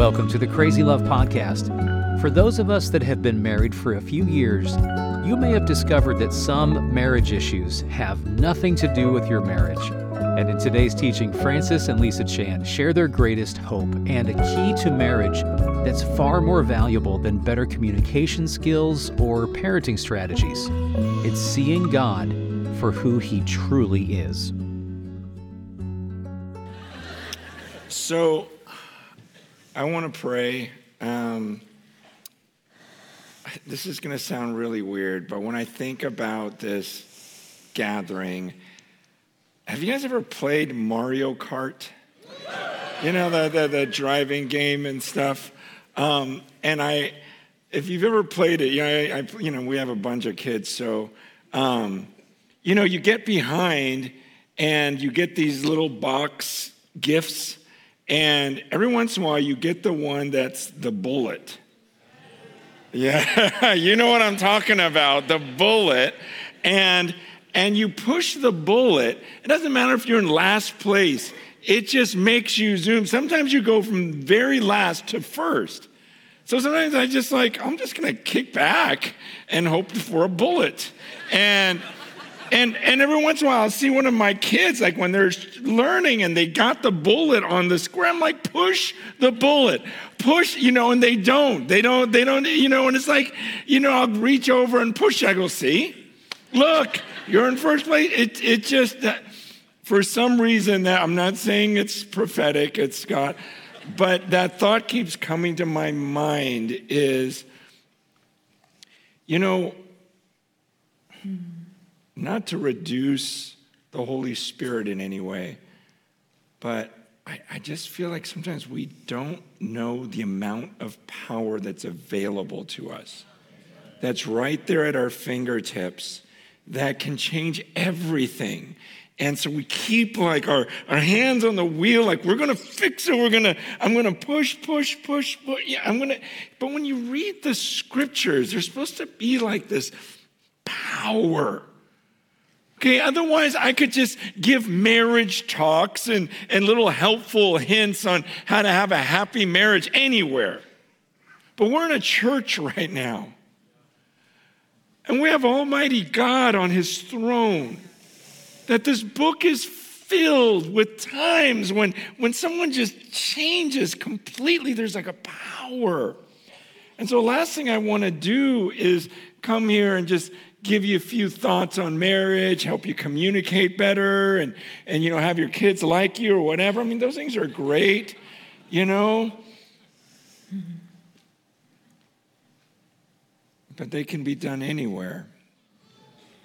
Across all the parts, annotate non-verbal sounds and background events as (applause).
Welcome to the Crazy Love Podcast. For those of us that have been married for a few years, you may have discovered that some marriage issues have nothing to do with your marriage. And in today's teaching, Francis and Lisa Chan share their greatest hope and a key to marriage that's far more valuable than better communication skills or parenting strategies. It's seeing God for who He truly is. So, I want to pray. Um, this is going to sound really weird, but when I think about this gathering, have you guys ever played Mario Kart? You know, the, the, the driving game and stuff. Um, and I, if you've ever played it, you know, I, I, you know we have a bunch of kids, so, um, you know, you get behind and you get these little box gifts and every once in a while, you get the one that's the bullet. Yeah, (laughs) you know what I'm talking about, the bullet. And and you push the bullet. It doesn't matter if you're in last place. It just makes you zoom. Sometimes you go from very last to first. So sometimes I just like, I'm just gonna kick back and hope for a bullet. And and, and every once in a while, I'll see one of my kids, like when they're learning and they got the bullet on the square, I'm like, push the bullet, push, you know, and they don't. They don't, they don't, you know, and it's like, you know, I'll reach over and push. I go, see, look, you're in first place. It, it just, uh, for some reason, that I'm not saying it's prophetic, it's God, but that thought keeps coming to my mind is, you know, not to reduce the Holy Spirit in any way, but I, I, just feel like sometimes we don't know the amount of power that's available to us, that's right there at our fingertips, that can change everything. And so we keep like our, our hands on the wheel, like we're gonna fix it, we're gonna, I'm gonna push, push, push, push. Yeah, I'm gonna, but when you read the scriptures, there's supposed to be like this power Okay, otherwise I could just give marriage talks and, and little helpful hints on how to have a happy marriage anywhere. But we're in a church right now. And we have Almighty God on his throne. That this book is filled with times when, when someone just changes completely. There's like a power. And so, last thing I want to do is come here and just give you a few thoughts on marriage, help you communicate better, and, and you know, have your kids like you or whatever. I mean, those things are great, you know. But they can be done anywhere.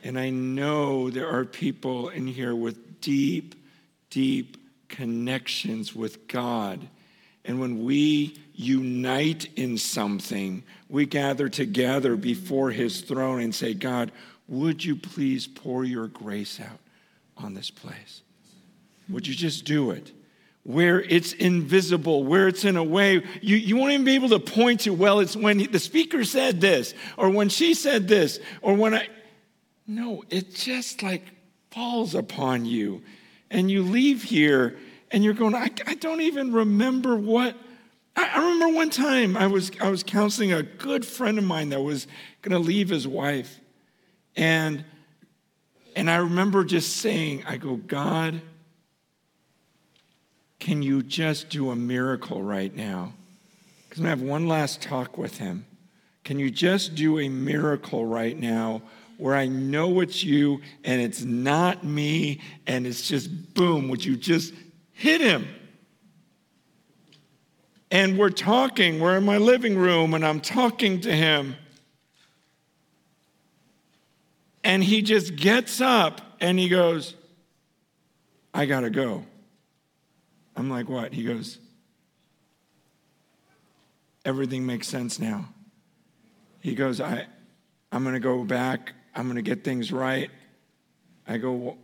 And I know there are people in here with deep, deep connections with God. And when we unite in something, we gather together before his throne and say, God, would you please pour your grace out on this place? Would you just do it? Where it's invisible, where it's in a way you, you won't even be able to point to, well, it's when the speaker said this, or when she said this, or when I. No, it just like falls upon you. And you leave here and you're going, I, I don't even remember what I, remember one time I was, I was counseling a good friend of mine that was going to leave his wife. And, and I remember just saying, I go, God, can you just do a miracle right now? Because I have one last talk with him. Can you just do a miracle right now where I know it's you and it's not me and it's just boom? Would you just hit him? And we're talking. We're in my living room, and I'm talking to him. And he just gets up and he goes, I gotta go. I'm like, what? He goes, everything makes sense now. He goes, I, I'm gonna go back, I'm gonna get things right. I go,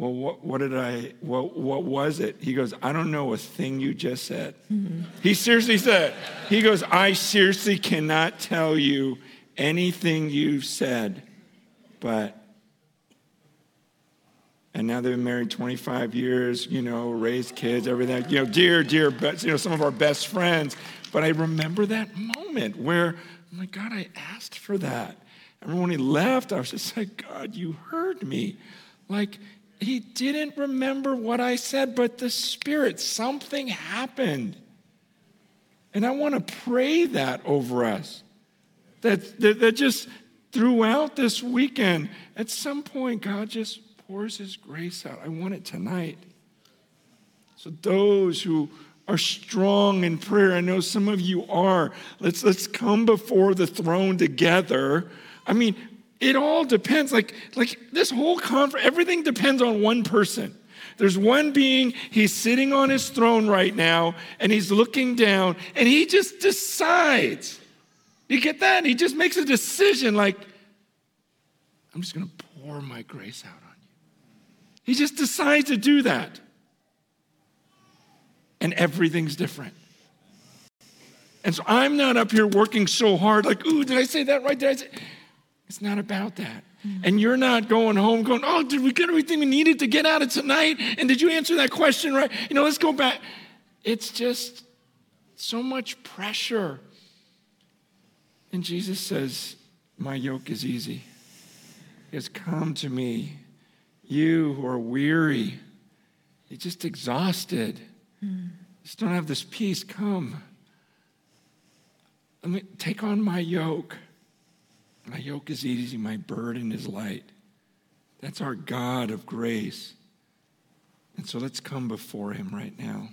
well, what, what did I, what, what was it? He goes, I don't know a thing you just said. Mm-hmm. He seriously said, he goes, I seriously cannot tell you anything you've said, but And now they've been married 25 years, you know, raised kids, everything. You know, dear, dear, you know, some of our best friends. But I remember that moment where, oh my God, I asked for that. And when he left, I was just like, God, you heard me. Like, he didn't remember what I said, but the Spirit, something happened. And I want to pray that over us. That, that, that just throughout this weekend, at some point, God just pours His grace out. I want it tonight. So, those who are strong in prayer, I know some of you are, let's, let's come before the throne together. I mean, it all depends. Like, like this whole conference, everything depends on one person. There's one being, he's sitting on his throne right now, and he's looking down, and he just decides. You get that? He just makes a decision like, I'm just going to pour my grace out on you. He just decides to do that. And everything's different. And so I'm not up here working so hard, like, ooh, did I say that right? Did I say? It's not about that. Mm-hmm. And you're not going home going, oh, did we get everything we needed to get out of tonight? And did you answer that question right? You know, let's go back. It's just so much pressure. And Jesus says, My yoke is easy. He Come to me, you who are weary, you're just exhausted. Mm. Just don't have this peace. Come. Let me take on my yoke. My yoke is easy, my burden is light. That's our God of grace. And so let's come before him right now.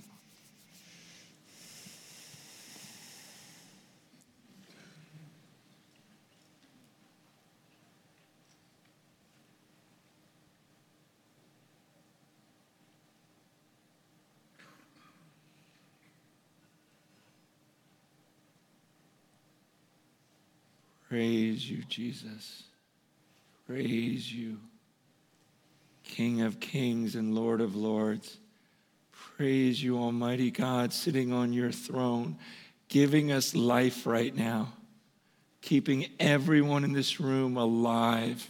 Praise you, Jesus. Praise you, King of kings and Lord of lords. Praise you, Almighty God, sitting on your throne, giving us life right now, keeping everyone in this room alive,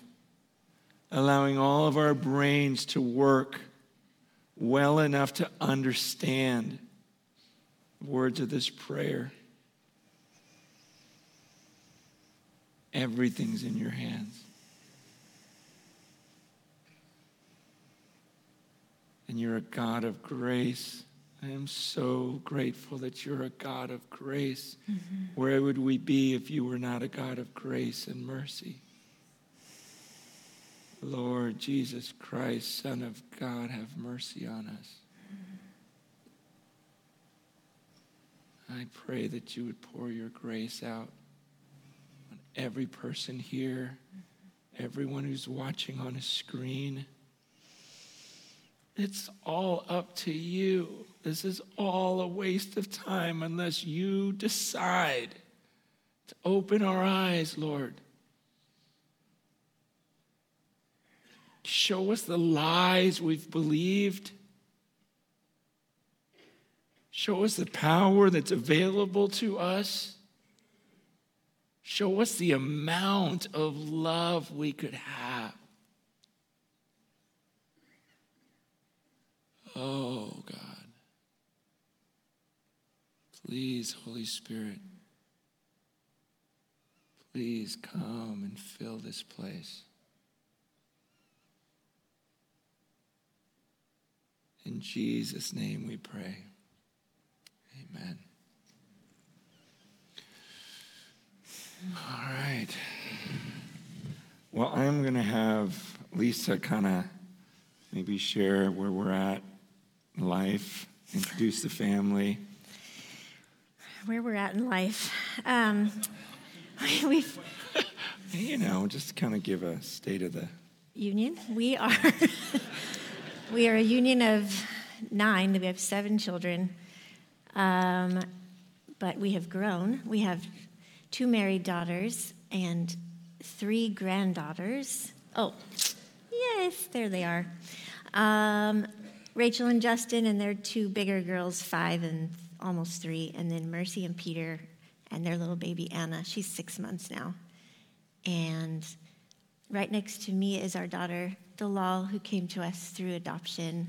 allowing all of our brains to work well enough to understand words of this prayer. Everything's in your hands. And you're a God of grace. I am so grateful that you're a God of grace. Mm-hmm. Where would we be if you were not a God of grace and mercy? Lord Jesus Christ, Son of God, have mercy on us. I pray that you would pour your grace out every person here, everyone who's watching on a screen. It's all up to you. This is all a waste of time unless you decide to open our eyes, Lord. Show us the lies we've believed. Show us the power that's available to us. Show us the amount of love we could have. Oh, God. Please, Holy Spirit, please come and fill this place. In Jesus' name we pray. Amen. All right. Well, I'm going to have Lisa kind of maybe share where we're at in life, introduce the family. Where we're at in life. Um, (laughs) we've. you know, just kind of give a state of the union. We are. (laughs) we are a union of nine. We have seven children. Um, but we have grown. We have two married daughters and three granddaughters. Oh, yes, there they are. Um, Rachel and Justin, and their two bigger girls, five and almost three, and then Mercy and Peter, and their little baby Anna. She's six months now. And right next to me is our daughter, Dalal, who came to us through adoption.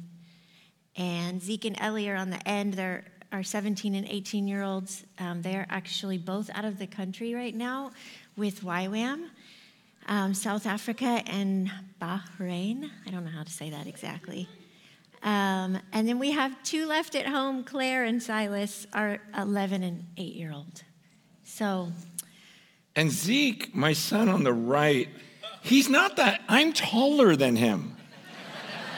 And Zeke and Ellie are on the end. They're our 17 and 18 year olds. Um, they are actually both out of the country right now with YWAM, um, South Africa and Bahrain. I don't know how to say that exactly. Um, and then we have two left at home Claire and Silas, our 11 and 8 year old. So. And Zeke, my son on the right, he's not that, I'm taller than him.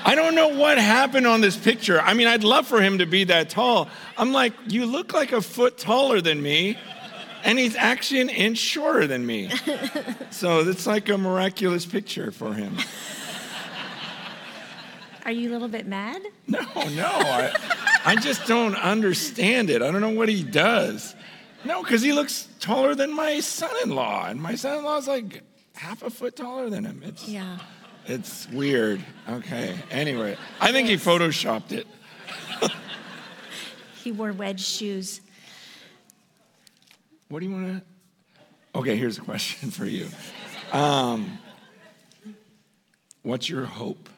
I don't know what happened on this picture. I mean, I'd love for him to be that tall. I'm like, you look like a foot taller than me, and he's actually an inch shorter than me. (laughs) so it's like a miraculous picture for him. Are you a little bit mad? No, no. I, I just don't understand it. I don't know what he does. No, because he looks taller than my son in law, and my son in law is like half a foot taller than him. It's, yeah. It's weird. Okay. Anyway, I think he photoshopped it. he wore wedge shoes. What do you want to? Okay, here's a question for you. Um, what's your hope?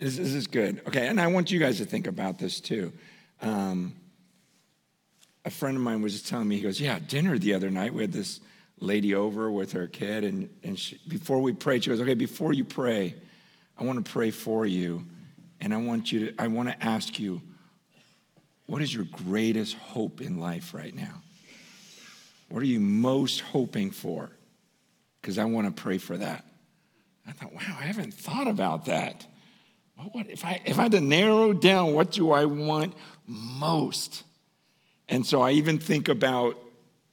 This, this, is good. Okay, and I want you guys to think about this too. Um, a friend of mine was just telling me, he goes, Yeah, dinner the other night. We had this lady over with her kid, and, and she, before we prayed, she goes, Okay, before you pray, I want to pray for you, and I want you to, I want to ask you, what is your greatest hope in life right now? What are you most hoping for? Because I want to pray for that. I thought, wow, I haven't thought about that. What, what, if, I, if I had to narrow down what do I want most? And so I even think about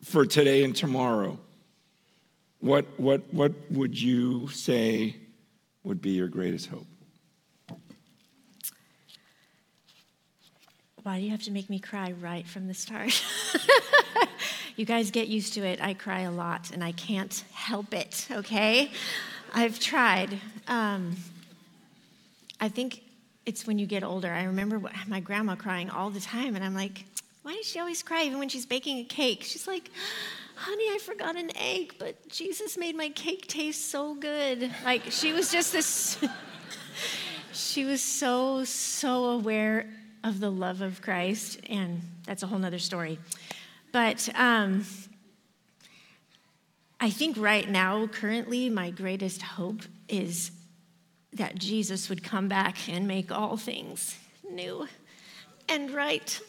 for today and tomorrow. What, what, what would you say would be your greatest hope? Why do you have to make me cry right from the start? (laughs) you guys get used to it. I cry a lot and I can't help it, okay? I've tried. Um, I think it's when you get older. I remember my grandma crying all the time, and I'm like, why does she always cry even when she's baking a cake? She's like, honey, I forgot an egg, but Jesus made my cake taste so good. Like, she was just this, (laughs) she was so, so aware of the love of Christ, and that's a whole nother story. But um, I think right now, currently, my greatest hope is that Jesus would come back and make all things new and right.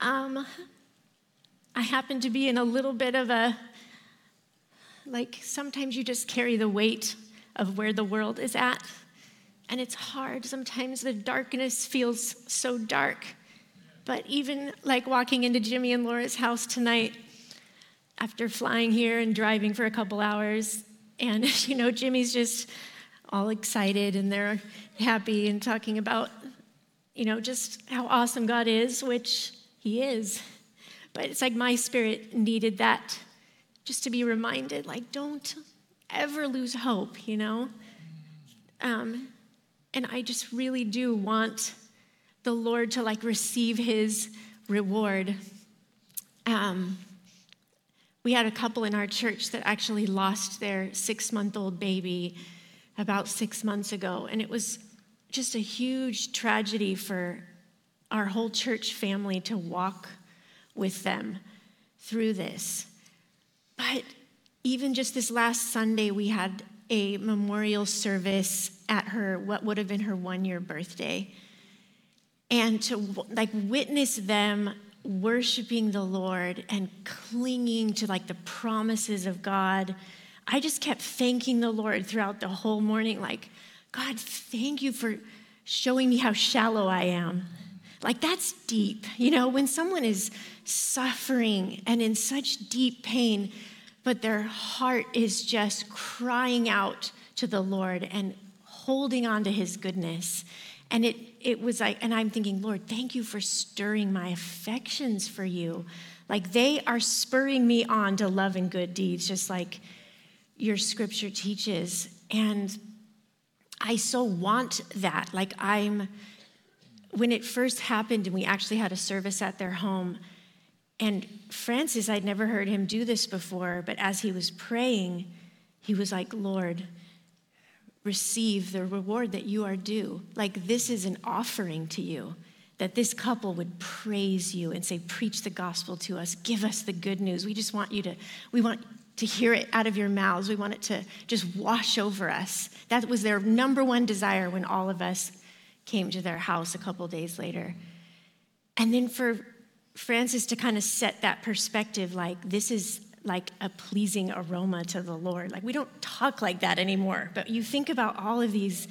Um, I happen to be in a little bit of a, like, sometimes you just carry the weight of where the world is at. And it's hard. Sometimes the darkness feels so dark. But even like walking into Jimmy and Laura's house tonight, after flying here and driving for a couple hours, and (laughs) you know, Jimmy's just all excited and they're happy and talking about, you know, just how awesome God is, which He is. But it's like my spirit needed that just to be reminded like, don't ever lose hope, you know? Um, and I just really do want the Lord to like receive his reward. Um, we had a couple in our church that actually lost their six month old baby about six months ago, and it was just a huge tragedy for our whole church family to walk with them through this. But even just this last Sunday, we had a memorial service at her, what would have been her one year birthday. And to like witness them worshiping the Lord and clinging to like the promises of God. I just kept thanking the Lord throughout the whole morning, like, God, thank you for showing me how shallow I am. Like, that's deep. You know, when someone is suffering and in such deep pain, but their heart is just crying out to the Lord and holding on to his goodness. And it, it was like, and I'm thinking, Lord, thank you for stirring my affections for you. Like they are spurring me on to love and good deeds, just like your scripture teaches. And I so want that. Like I'm, when it first happened and we actually had a service at their home, and Francis, I'd never heard him do this before, but as he was praying, he was like, Lord, receive the reward that you are due. Like, this is an offering to you that this couple would praise you and say, Preach the gospel to us, give us the good news. We just want you to, we want to hear it out of your mouths. We want it to just wash over us. That was their number one desire when all of us came to their house a couple days later. And then for Francis to kind of set that perspective like, this is like a pleasing aroma to the Lord. Like, we don't talk like that anymore, but you think about all of these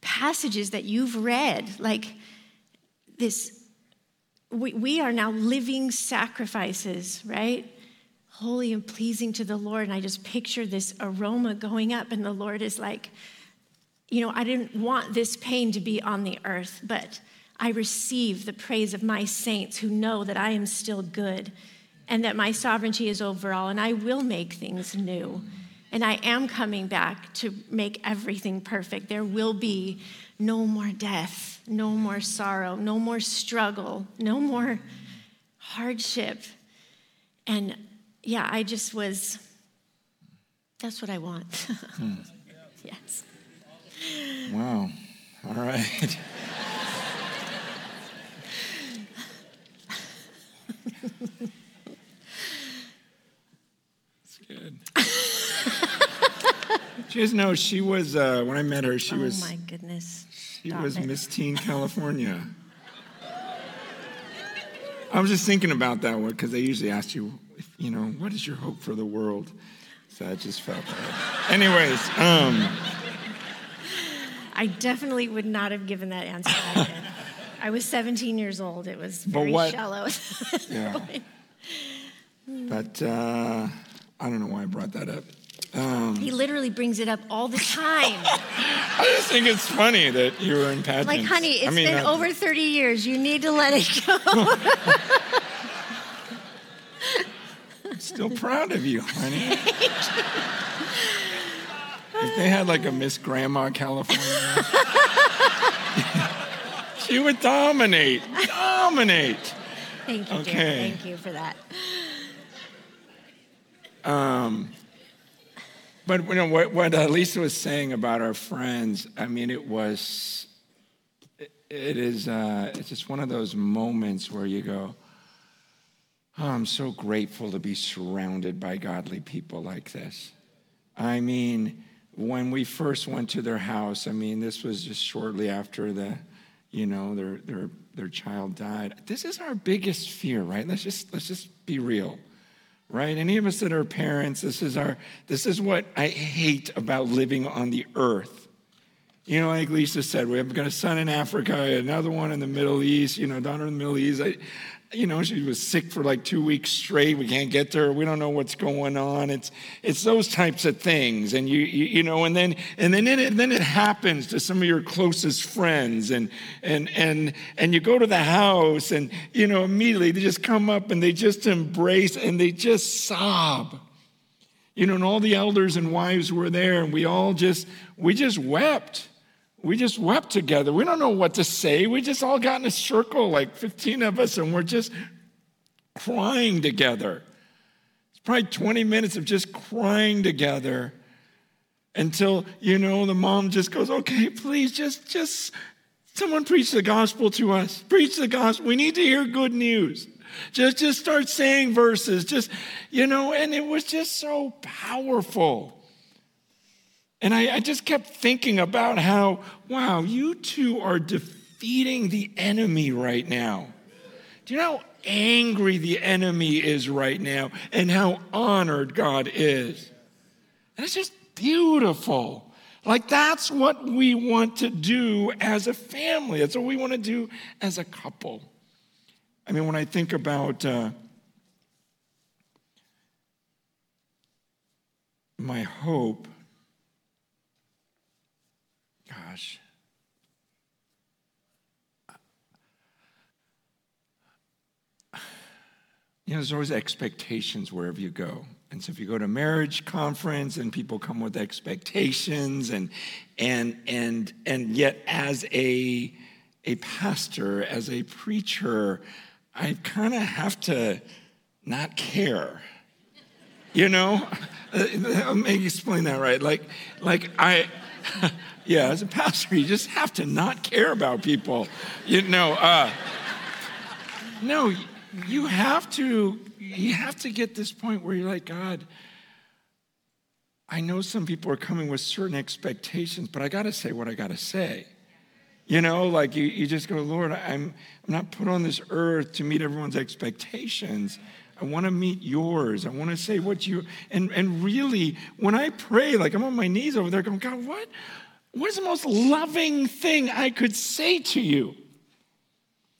passages that you've read, like this, we, we are now living sacrifices, right? Holy and pleasing to the Lord. And I just picture this aroma going up, and the Lord is like, you know, I didn't want this pain to be on the earth, but I receive the praise of my saints who know that I am still good and that my sovereignty is over all, and I will make things new. And I am coming back to make everything perfect. There will be no more death, no more sorrow, no more struggle, no more hardship. And yeah, I just was, that's what I want. (laughs) hmm. Yes. Wow. All right. good. she just know she was uh, when I met her. She oh was. Oh my goodness! She Stop was it. Miss Teen California. I was just thinking about that one because they usually ask you, if, you know, what is your hope for the world? So I just felt that. Anyways, um, I definitely would not have given that answer. I was 17 years old. It was very what, shallow. yeah. But uh, I don't know why I brought that up. Um, he literally brings it up all the time. (laughs) I just think it's funny that you were in pageants. Like, honey, it's I mean, been uh, over 30 years. You need to let it go. I'm (laughs) still proud of you, honey. (laughs) if they had like a Miss Grandma California, (laughs) she would dominate. Dominate. Thank you, okay. Dear. Thank you for that. Um, but you know what, what Lisa was saying about our friends. I mean, it was, it, it is, uh, it's just one of those moments where you go, "Oh, I'm so grateful to be surrounded by godly people like this." I mean, when we first went to their house, I mean, this was just shortly after the, you know, their their their child died. This is our biggest fear, right? Let's just let's just be real right any of us that are parents this is our this is what i hate about living on the earth you know like lisa said we have got a son in africa another one in the middle east you know daughter in the middle east I, you know, she was sick for like two weeks straight. We can't get to her. We don't know what's going on. It's it's those types of things, and you you, you know, and then and then it, then it happens to some of your closest friends, and and and and you go to the house, and you know, immediately they just come up and they just embrace and they just sob. You know, and all the elders and wives were there, and we all just we just wept we just wept together. We don't know what to say. We just all got in a circle, like 15 of us, and we're just crying together. It's probably 20 minutes of just crying together until, you know, the mom just goes, okay, please just, just, someone preach the gospel to us. Preach the gospel. We need to hear good news. Just, just start saying verses. Just, you know, and it was just so powerful. And I, I, just kept thinking about how, wow, you two are defeating the enemy right now. Do you know how angry the enemy is right now and how honored God is? And it's just beautiful. Like, that's what we want to do as a family. That's what we want to do as a couple. I mean, when I think about uh, my hope, gosh. You know, there's always expectations wherever you go. And so if you go to marriage conference and people come with expectations and and and and yet as a a pastor, as a preacher, I kind of have to not care. You know? (laughs) Let me explain that right. Like, like I, (laughs) yeah, as a pastor, you just have to not care about people. You know, uh, no, you have to, you have to get this point where you're like, God, I know some people are coming with certain expectations, but I got to say what I got to say. You know, like you, you just go, Lord, I'm, I'm not put on this earth to meet everyone's expectations. I want to meet yours. I want to say what you and and really when I pray, like I'm on my knees over there going, God, what what is the most loving thing I could say to you?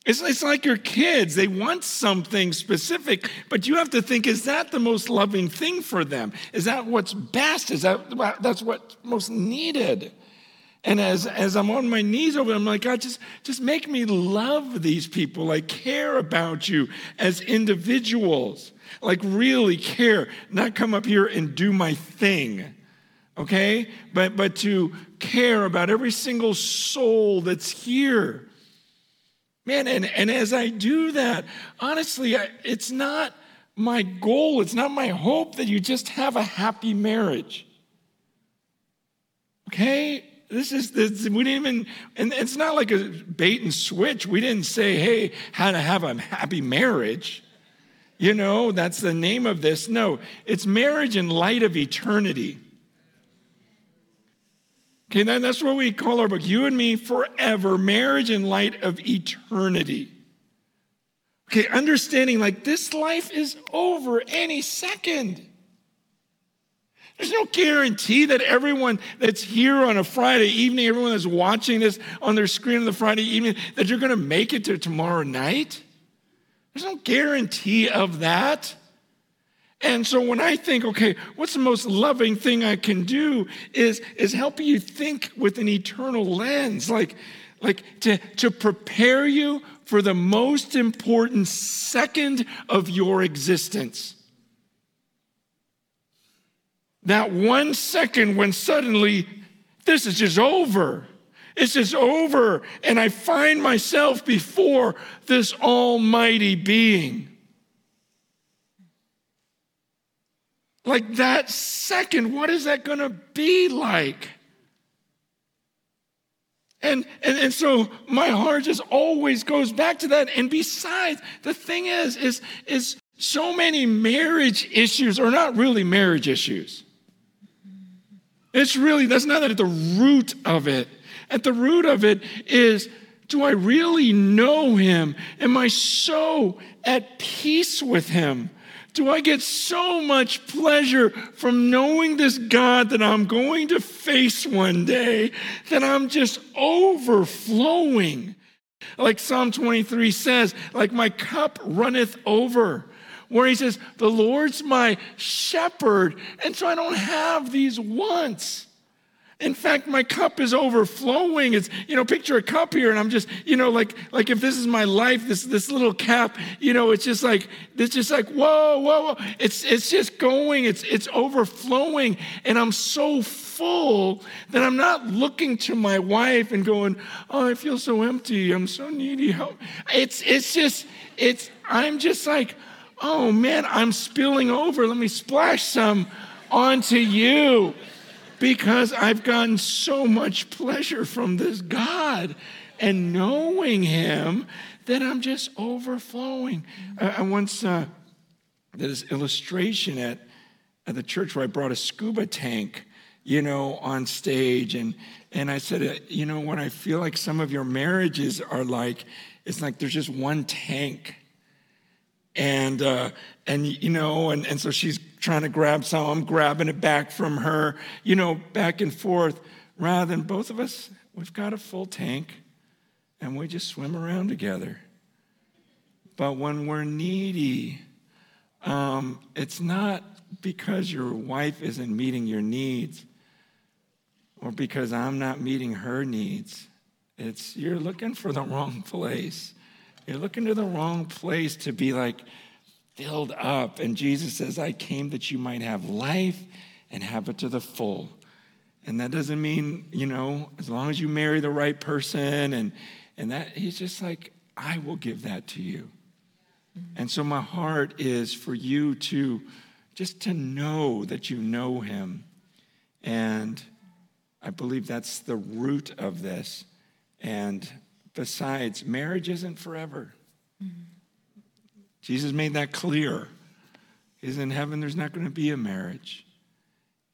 It's, it's like your kids, they want something specific, but you have to think, is that the most loving thing for them? Is that what's best? Is that that's what's most needed? And as, as I'm on my knees over, I'm like, God, just, just make me love these people, like care about you as individuals, like really care, not come up here and do my thing, okay? But, but to care about every single soul that's here. Man, and, and as I do that, honestly, I, it's not my goal, it's not my hope that you just have a happy marriage. Okay? This is this, we didn't even, and it's not like a bait and switch. We didn't say, hey, how to have a happy marriage. You know, that's the name of this. No, it's marriage in light of eternity. Okay, then that's what we call our book. You and me forever, marriage in light of eternity. Okay, understanding like this life is over any second. There's no guarantee that everyone that's here on a Friday evening, everyone that's watching this on their screen on the Friday evening, that you're going to make it to tomorrow night. There's no guarantee of that. And so when I think, okay, what's the most loving thing I can do is, is helping you think with an eternal lens, like, like to, to prepare you for the most important second of your existence. That one second when suddenly this is just over. It's just over, and I find myself before this almighty being. Like that second, what is that going to be like? And, and, and so my heart just always goes back to that. And besides, the thing is, is, is so many marriage issues are not really marriage issues. It's really, that's not at the root of it. At the root of it is do I really know him? Am I so at peace with him? Do I get so much pleasure from knowing this God that I'm going to face one day that I'm just overflowing? Like Psalm 23 says, like my cup runneth over where he says, The Lord's my shepherd, and so I don't have these wants. In fact, my cup is overflowing. It's, you know, picture a cup here, and I'm just, you know, like, like if this is my life, this, this little cap, you know, it's just like, it's just like, whoa, whoa, whoa. It's, it's just going, it's, it's overflowing, and I'm so full that I'm not looking to my wife and going, oh, I feel so empty. I'm so needy. Help. It's, it's just, it's, I'm just like, oh man, I'm spilling over. Let me splash some onto you because I've gotten so much pleasure from this God and knowing Him that I'm just overflowing. I, once uh, did this illustration at, at the church where I brought a scuba tank, you know, on stage. And, and I said, uh, you know, what I feel like some of your marriages are like, it's like there's just one tank and uh, and you know and, and so she's trying to grab some i'm grabbing it back from her you know back and forth. Rather than both of us we've got a full tank and we just swim around together. But when we're needy um, it's not because your wife isn't meeting your needs or because i'm not meeting her needs. It's you're looking for the wrong place. You're looking to the wrong place to be like filled up. And Jesus says, I came that you might have life and have it to the full. And that doesn't mean, you know, as long as you marry the right person and and that he's just like, I will give that to you. And so my heart is for you to just to know that you know him. And I believe that's the root of this. And besides, marriage isn't forever. Mm-hmm. Jesus made that clear. Is in heaven, there's not going to be a marriage.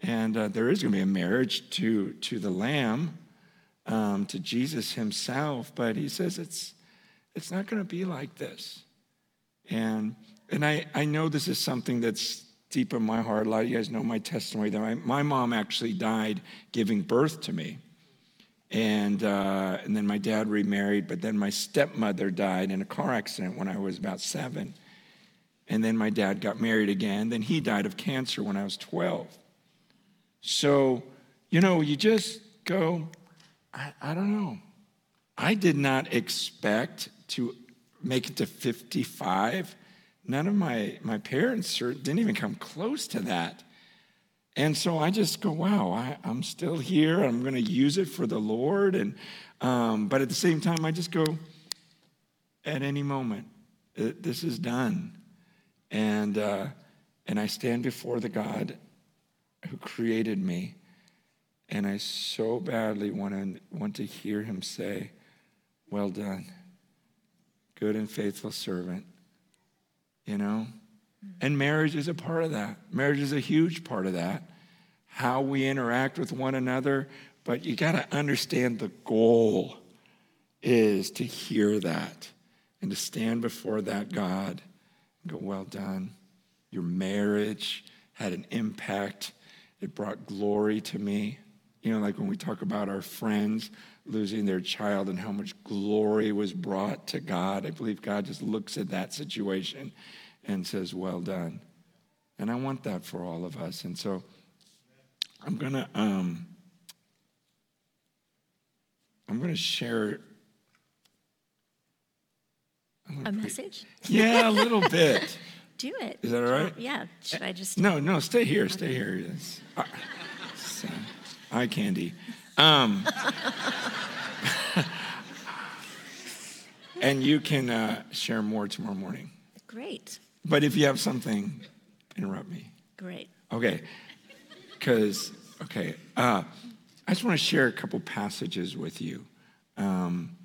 And uh, there is going to be a marriage to, to the Lamb, um, to Jesus himself, but he says it's, it's not going to be like this. And, and I, I know this is something that's deep in my heart. A lot of you guys know my testimony that my, my mom actually died giving birth to me. And, uh, and then my dad remarried, but then my stepmother died in a car accident when I was about seven. And then my dad got married again. Then he died of cancer when I was 12. So, you know, you just go, I, I don't know. I did not expect to make it to 55. None of my, my parents didn't even come close to that. And so I just go, wow, I, am still here. I'm going to use it for the Lord. And, um, but at the same time, I just go, at any moment, this is done. And, uh, and I stand before the God who created me. And I so badly want to, want to hear him say, Well done, good and faithful servant. You know? And marriage is a part of that. Marriage is a huge part of that. How we interact with one another. But you got to understand the goal is to hear that and to stand before that God go, Well done. Your marriage had an impact it brought glory to me. You know, like when we talk about our friends losing their child and how much glory was brought to God, I believe God just looks at that situation and says, Well done. And I want that for all of us. And so I'm going to. Um, I'm going to share a message? Yeah, a little bit. (laughs) Do it. Is that all right? Yeah. Should I just? No, no. Stay here. Stay here. Yes. Uh, eye candy. Um, (laughs) and you can uh, share more tomorrow morning. Great. But if you have something, interrupt me. Great. Okay. Because, okay, uh, I just want to share a couple passages with you. Um,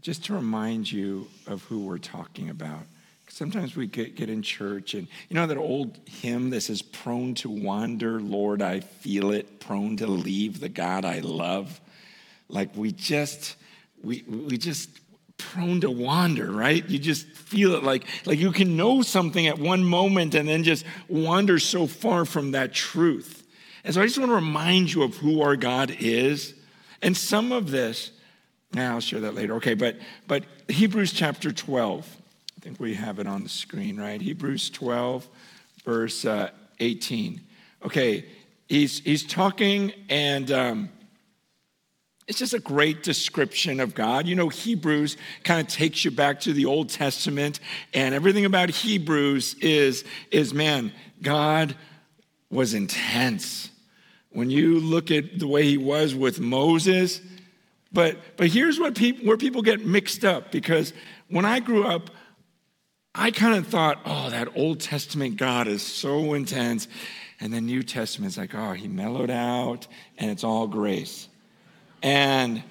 just to remind you of who we're talking about. Sometimes we get, get in church and you know that old hymn that says, Prone to wander, Lord, I feel it, prone to leave the God I love. Like we just, we, we just prone to wander, right? You just feel it like, like you can know something at one moment and then just wander so far from that truth. And so I just want to remind you of who our God is. And some of this, now I'll share that later. Okay, but but Hebrews chapter 12. I think we have it on the screen, right? Hebrews 12, verse uh, 18. Okay, he's, he's talking, and um, it's just a great description of God. You know, Hebrews kind of takes you back to the Old Testament, and everything about Hebrews is, is man, God was intense. When you look at the way he was with Moses, but, but here's what where people get mixed up because when I grew up, I kind of thought, oh, that Old Testament God is so intense. And the New Testament's like, oh, he mellowed out and it's all grace. And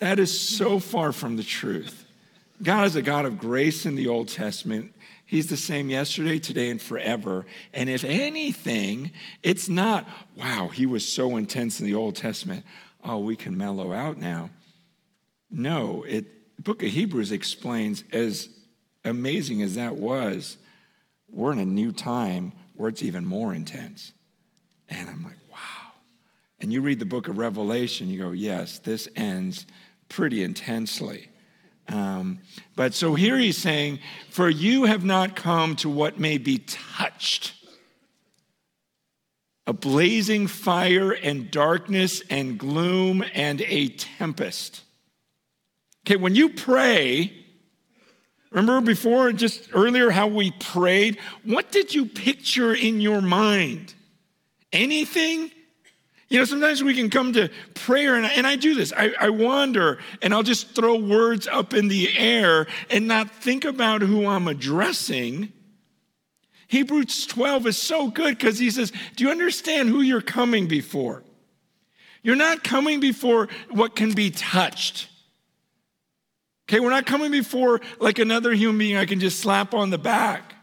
that is so far from the truth. God is a God of grace in the Old Testament. He's the same yesterday, today, and forever. And if anything, it's not, wow, he was so intense in the Old Testament. Oh, we can mellow out now. No, it, the book of Hebrews explains as amazing as that was, we're in a new time where it's even more intense. And I'm like, wow. And you read the book of Revelation, you go, yes, this ends pretty intensely. Um, but so here he's saying, For you have not come to what may be touched a blazing fire and darkness and gloom and a tempest. Okay, when you pray, Remember before, just earlier, how we prayed? What did you picture in your mind? Anything? You know, sometimes we can come to prayer, and I, and I do this. I, I wander, and I'll just throw words up in the air and not think about who I'm addressing. Hebrews 12 is so good because he says, Do you understand who you're coming before? You're not coming before what can be touched. Okay, we're not coming before like another human being I can just slap on the back.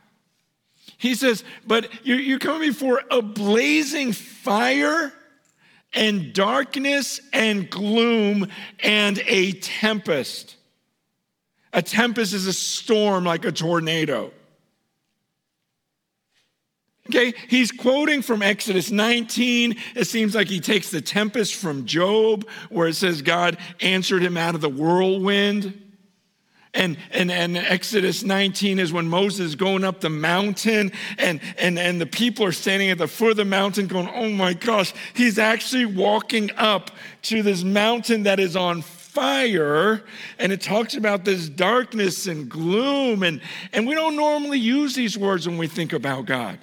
He says, but you're, you're coming before a blazing fire and darkness and gloom and a tempest. A tempest is a storm like a tornado. Okay, he's quoting from Exodus 19. It seems like he takes the tempest from Job, where it says God answered him out of the whirlwind. And, and, and Exodus 19 is when Moses is going up the mountain, and, and, and the people are standing at the foot of the mountain going, Oh my gosh, he's actually walking up to this mountain that is on fire. And it talks about this darkness and gloom. And, and we don't normally use these words when we think about God.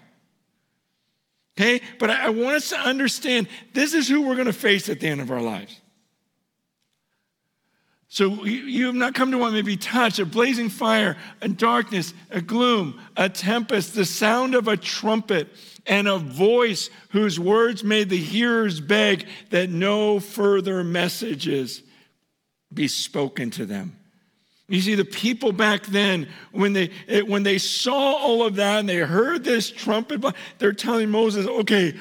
Okay? But I, I want us to understand this is who we're going to face at the end of our lives. So you have not come to me to be touched, a blazing fire, a darkness, a gloom, a tempest, the sound of a trumpet, and a voice whose words made the hearers beg that no further messages be spoken to them. You see, the people back then, when they, when they saw all of that and they heard this trumpet, they're telling Moses, okay,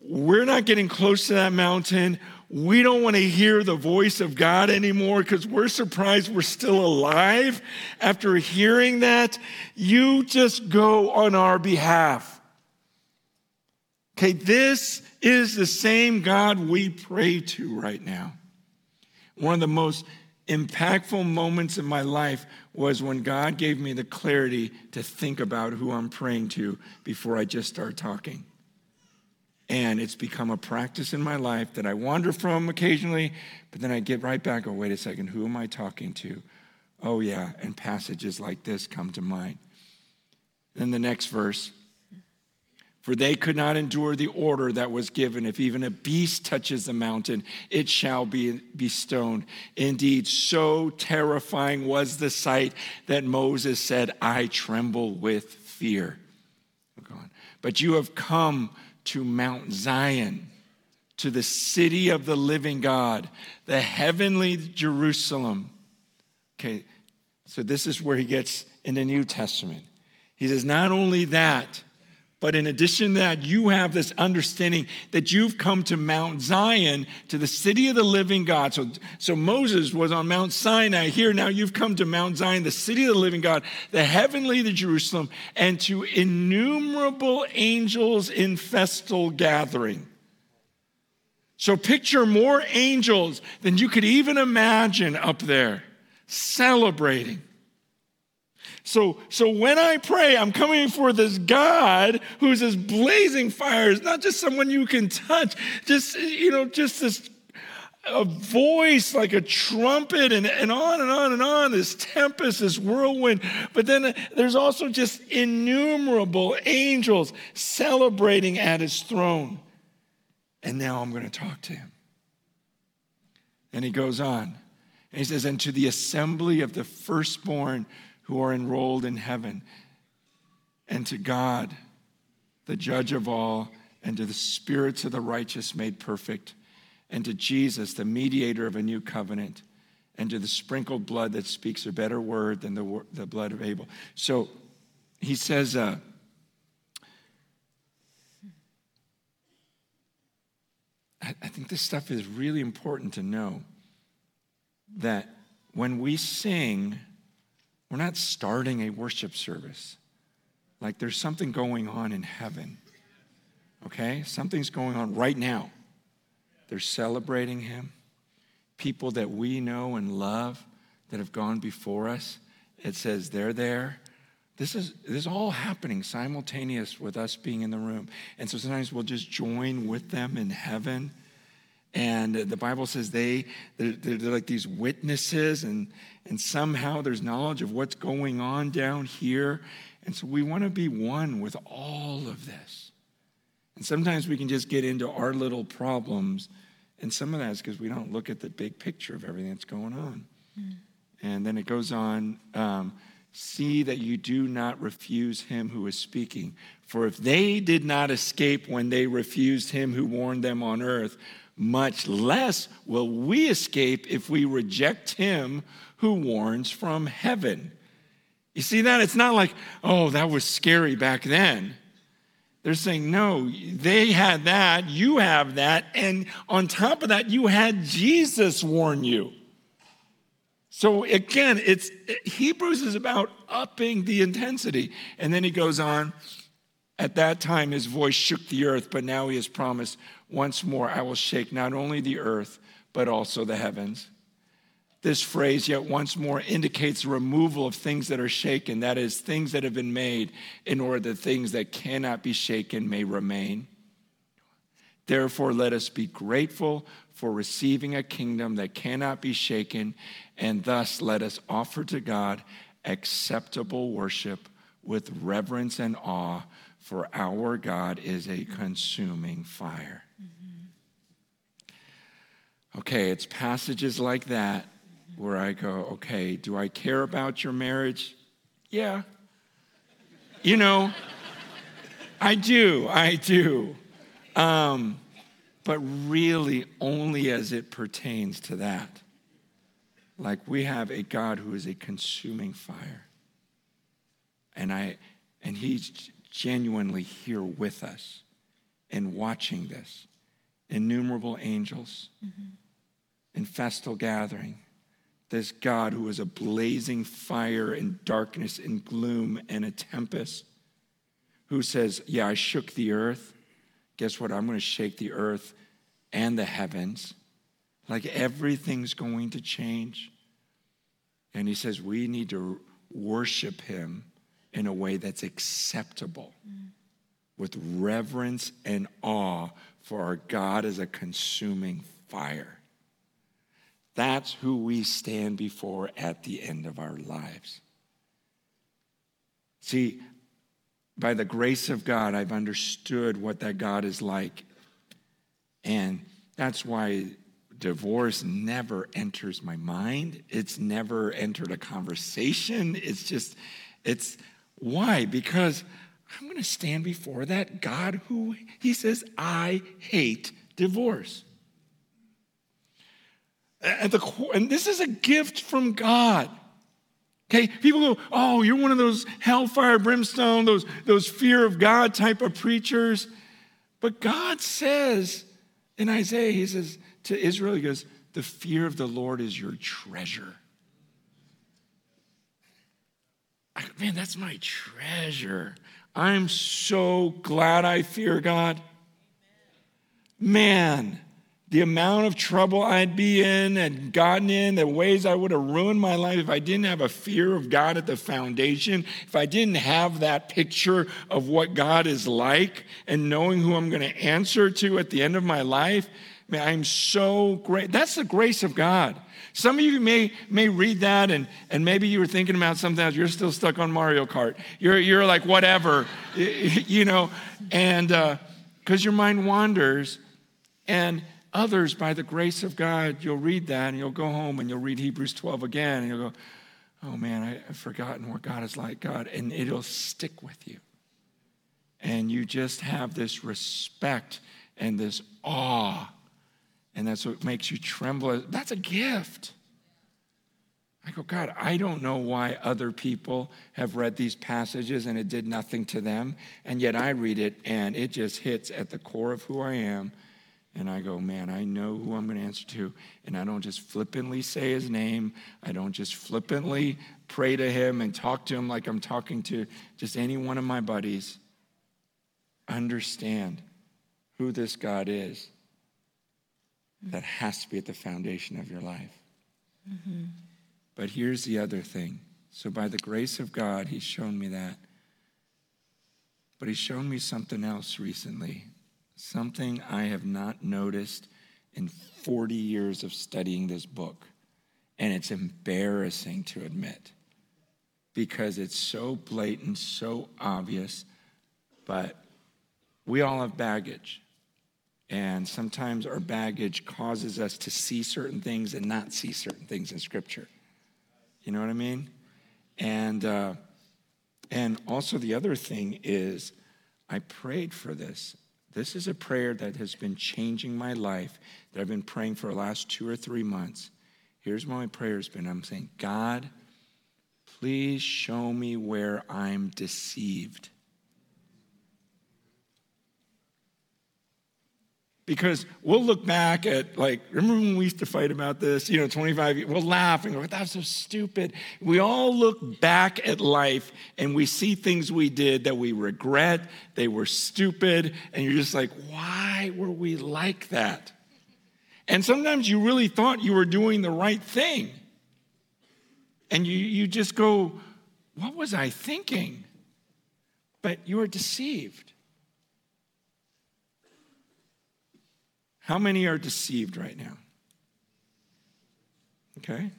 we're not getting close to that mountain. We don't want to hear the voice of God anymore because we're surprised we're still alive after hearing that. You just go on our behalf. Okay, this is the same God we pray to right now. One of the most impactful moments in my life was when God gave me the clarity to think about who I'm praying to before I just start talking. And it's become a practice in my life that I wander from occasionally, but then I get right back. Oh, wait a second, who am I talking to? Oh, yeah, and passages like this come to mind. Then the next verse for they could not endure the order that was given. If even a beast touches the mountain, it shall be, be stoned. Indeed, so terrifying was the sight that Moses said, I tremble with fear. But you have come to Mount Zion, to the city of the living God, the heavenly Jerusalem. Okay, so this is where he gets in the New Testament. He says, Not only that, but in addition to that, you have this understanding that you've come to Mount Zion, to the city of the living God. So, so Moses was on Mount Sinai. Here now you've come to Mount Zion, the city of the living God, the heavenly, the Jerusalem, and to innumerable angels in festal gathering. So picture more angels than you could even imagine up there celebrating so, so when I pray, I'm coming for this God who's this blazing fire. It's not just someone you can touch, just, you know, just this a voice like a trumpet and, and on and on and on, this tempest, this whirlwind. But then there's also just innumerable angels celebrating at his throne. And now I'm going to talk to him. And he goes on. And he says, And to the assembly of the firstborn who are enrolled in heaven, and to God, the judge of all, and to the spirits of the righteous made perfect, and to Jesus, the mediator of a new covenant, and to the sprinkled blood that speaks a better word than the, the blood of Abel. So he says, uh, I, I think this stuff is really important to know that when we sing, we're not starting a worship service. Like there's something going on in heaven. Okay? Something's going on right now. They're celebrating him. People that we know and love that have gone before us, it says they're there. This is, this is all happening simultaneous with us being in the room. And so sometimes we'll just join with them in heaven. And the Bible says they, they're, they're like these witnesses, and, and somehow there's knowledge of what's going on down here. And so we want to be one with all of this. And sometimes we can just get into our little problems. And some of that is because we don't look at the big picture of everything that's going on. Mm. And then it goes on um, See that you do not refuse him who is speaking. For if they did not escape when they refused him who warned them on earth, much less will we escape if we reject him who warns from heaven. You see that? It's not like, oh, that was scary back then. They're saying, no, they had that, you have that, and on top of that, you had Jesus warn you. So again, it's Hebrews is about upping the intensity. And then he goes on, at that time his voice shook the earth, but now he has promised, once more I will shake not only the earth, but also the heavens. This phrase, yet once more, indicates the removal of things that are shaken, that is, things that have been made, in order that things that cannot be shaken may remain. Therefore, let us be grateful for receiving a kingdom that cannot be shaken, and thus let us offer to God acceptable worship with reverence and awe, for our God is a consuming fire. Mm-hmm. Okay, it's passages like that where I go, okay, do I care about your marriage? Yeah. You know, I do, I do. Um, but really only as it pertains to that. Like we have a God who is a consuming fire. And I and he's genuinely here with us and watching this. Innumerable angels mm-hmm. in festal gathering this God who is a blazing fire and darkness and gloom and a tempest, who says, Yeah, I shook the earth. Guess what? I'm going to shake the earth and the heavens. Like everything's going to change. And he says, We need to worship him in a way that's acceptable mm. with reverence and awe, for our God is a consuming fire. That's who we stand before at the end of our lives. See, by the grace of God, I've understood what that God is like. And that's why divorce never enters my mind. It's never entered a conversation. It's just, it's why? Because I'm going to stand before that God who, he says, I hate divorce. At the and this is a gift from God. Okay, people go, oh, you're one of those hellfire, brimstone, those, those fear of God type of preachers. But God says in Isaiah, He says to Israel, He goes, the fear of the Lord is your treasure. I, man, that's my treasure. I'm so glad I fear God. Man, the amount of trouble I'd be in and gotten in, the ways I would have ruined my life if I didn't have a fear of God at the foundation, if I didn't have that picture of what God is like and knowing who I'm going to answer to at the end of my life. Man, I'm so great. That's the grace of God. Some of you may, may read that and, and maybe you were thinking about something else. You're still stuck on Mario Kart. You're, you're like, whatever, (laughs) you know, and because uh, your mind wanders. And Others, by the grace of God, you'll read that and you'll go home and you'll read Hebrews 12 again and you'll go, oh man, I, have forgotten what God is like, God. And it'll stick with you. And you just have this respect and this awe. And that's what makes you tremble. That's a gift. I go, God, I don't know why other people have read these passages and it did nothing to them. And yet I read it and it just hits at the core of who I am and I go, man, I know who I'm going to answer to. And I don't just flippantly say his name. I don't just flippantly pray to him and talk to him like I'm talking to just any one of my buddies. Understand who this God is. That has to be at the foundation of your life. Mm-hmm. But here's the other thing. So, by the grace of God, He's shown me that. But He's shown me something else recently something I have not noticed in 40 years of studying this book. And it's embarrassing to admit because it's so blatant, so obvious, but we all have baggage. And sometimes our baggage causes us to see certain things and not see certain things in Scripture. You know what I mean? And, uh, and also, the other thing is, I prayed for this. This is a prayer that has been changing my life, that I've been praying for the last two or three months. Here's what my prayer has been I'm saying, God, please show me where I'm deceived. Because we'll look back at, like, remember when we used to fight about this, you know, 25 years, we'll laugh and go, that's so stupid. We all look back at life and we see things we did that we regret, they were stupid, and you're just like, why were we like that? And sometimes you really thought you were doing the right thing. And you, you just go, what was I thinking? But you are deceived. How many are deceived right now? Okay.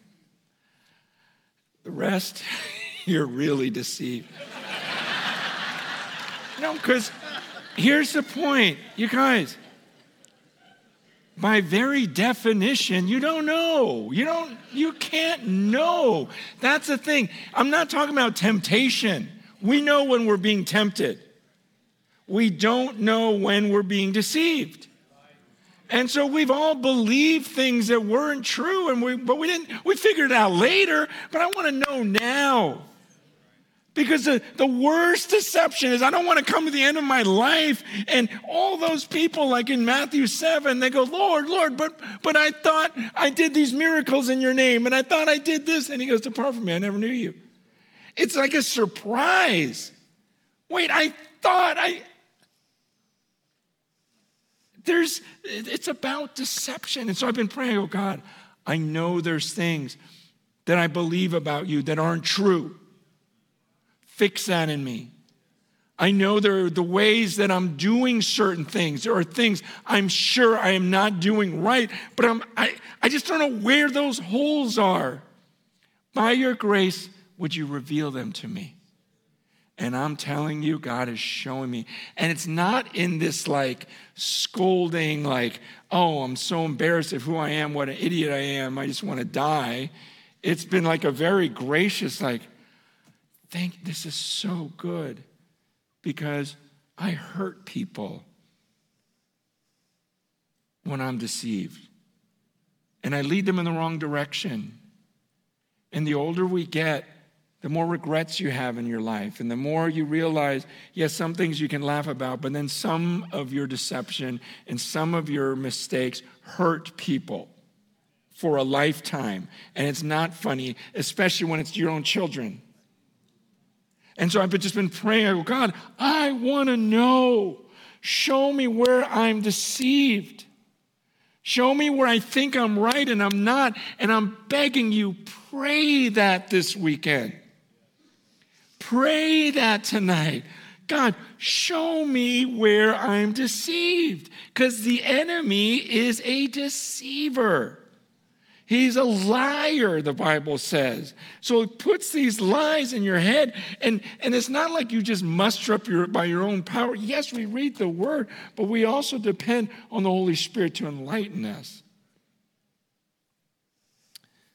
The rest, (laughs) you're really deceived. (laughs) no, because here's the point, you guys. By very definition, you don't know. You don't, you can't know. That's the thing. I'm not talking about temptation. We know when we're being tempted. We don't know when we're being deceived. And so we've all believed things that weren't true, and we, but we didn't, we figured it out later, but I want to know now. Because the, the worst deception is I don't want to come to the end of my life and all those people, like in Matthew 7, they go, Lord, Lord, but, but I thought I did these miracles in your name and I thought I did this. And he goes, Depart from me, I never knew you. It's like a surprise. Wait, I thought I, there's, it's about deception. And so I've been praying, oh God, I know there's things that I believe about you that aren't true. Fix that in me. I know there are the ways that I'm doing certain things. There are things I'm sure I am not doing right, but I'm, I, I just don't know where those holes are. By your grace, would you reveal them to me? And I'm telling you, God is showing me. And it's not in this like scolding, like, oh, I'm so embarrassed of who I am, what an idiot I am, I just want to die. It's been like a very gracious, like, thank, this is so good because I hurt people when I'm deceived. And I lead them in the wrong direction. And the older we get, the more regrets you have in your life, and the more you realize, yes, some things you can laugh about, but then some of your deception and some of your mistakes hurt people for a lifetime. And it's not funny, especially when it's your own children. And so I've just been praying, I go, God, I want to know. Show me where I'm deceived. Show me where I think I'm right and I'm not. And I'm begging you, pray that this weekend. Pray that tonight. God, show me where I'm deceived. Because the enemy is a deceiver. He's a liar, the Bible says. So it puts these lies in your head, and, and it's not like you just muster up your, by your own power. Yes, we read the word, but we also depend on the Holy Spirit to enlighten us.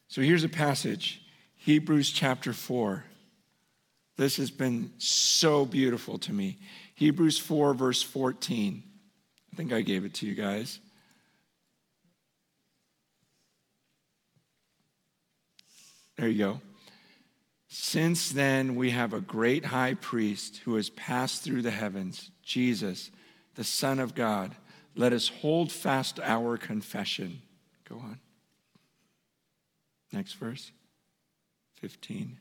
So here's a passage Hebrews chapter 4. This has been so beautiful to me. Hebrews 4, verse 14. I think I gave it to you guys. There you go. Since then, we have a great high priest who has passed through the heavens, Jesus, the Son of God. Let us hold fast our confession. Go on. Next verse 15.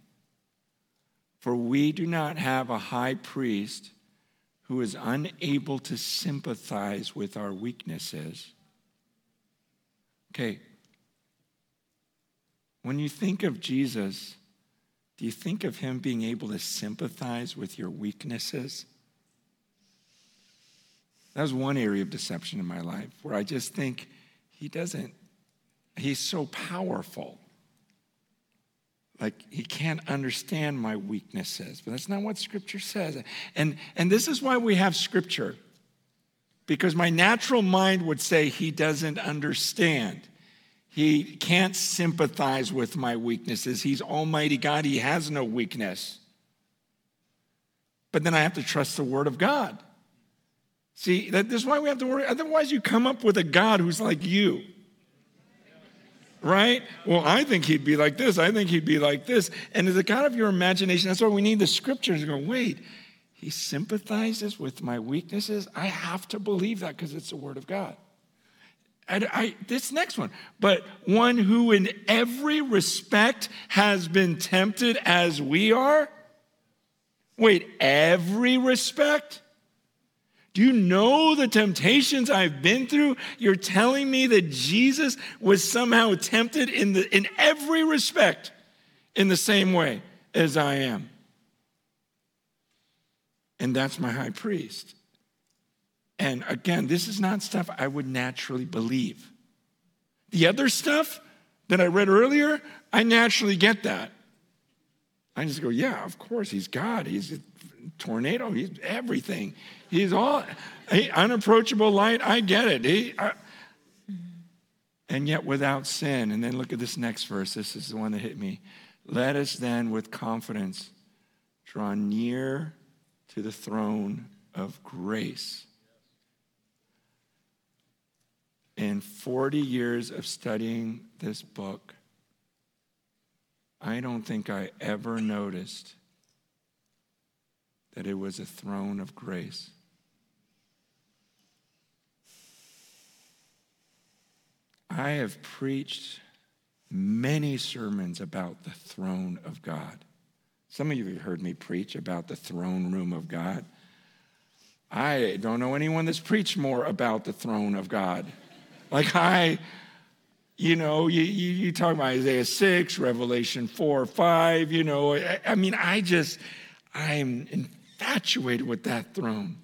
For we do not have a high priest who is unable to sympathize with our weaknesses. Okay, when you think of Jesus, do you think of him being able to sympathize with your weaknesses? That was one area of deception in my life where I just think he doesn't, he's so powerful like he can't understand my weaknesses but that's not what scripture says and and this is why we have scripture because my natural mind would say he doesn't understand He can't sympathize with my weaknesses. He's Almighty God. He has no weakness. But then I have to trust the Word of God. See, that, this is why we have to worry. Otherwise, you come up with a God who's like you. Right? Well, I think he'd be like this. I think he'd be like this. And as a God of your imagination, that's why we need the scriptures to go, wait, he sympathizes with my weaknesses. I have to believe that because it's the Word of God. I, this next one, but one who in every respect has been tempted as we are. Wait, every respect? Do you know the temptations I've been through? You're telling me that Jesus was somehow tempted in, the, in every respect in the same way as I am. And that's my high priest. And again, this is not stuff I would naturally believe. The other stuff that I read earlier, I naturally get that. I just go, yeah, of course, he's God. He's tornado. He's everything. He's all he, unapproachable light. I get it. He, and yet without sin. And then look at this next verse. This is the one that hit me. Let us then with confidence draw near to the throne of grace In 40 years of studying this book, I don't think I ever noticed that it was a throne of grace. I have preached many sermons about the throne of God. Some of you have heard me preach about the throne room of God. I don't know anyone that's preached more about the throne of God. Like I, you know, you, you, you, talk about Isaiah 6, Revelation 4, 5, you know, I, I mean, I just, I'm infatuated with that throne.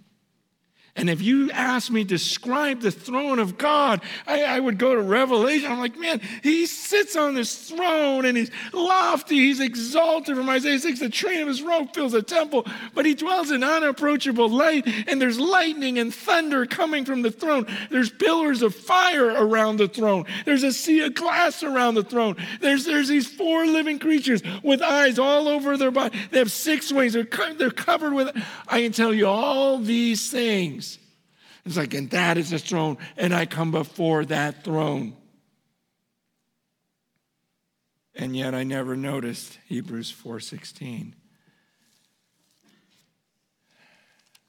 And if you ask me describe the throne of God, I, I, would go to Revelation. I'm like, man, he sits on this throne and he's lofty, he's exalted. From Isaiah 6, the train of his robe fills the temple, but he dwells in unapproachable light, and there's lightning and thunder coming from the throne. There's pillars of fire around the throne. There's a sea of glass around the throne. There's, there's these four living creatures with eyes all over their body. They have six wings. They're, they're covered with, I can tell you all these things it's like, and that is the throne, and I come before that throne. And yet I never noticed Hebrews 4:16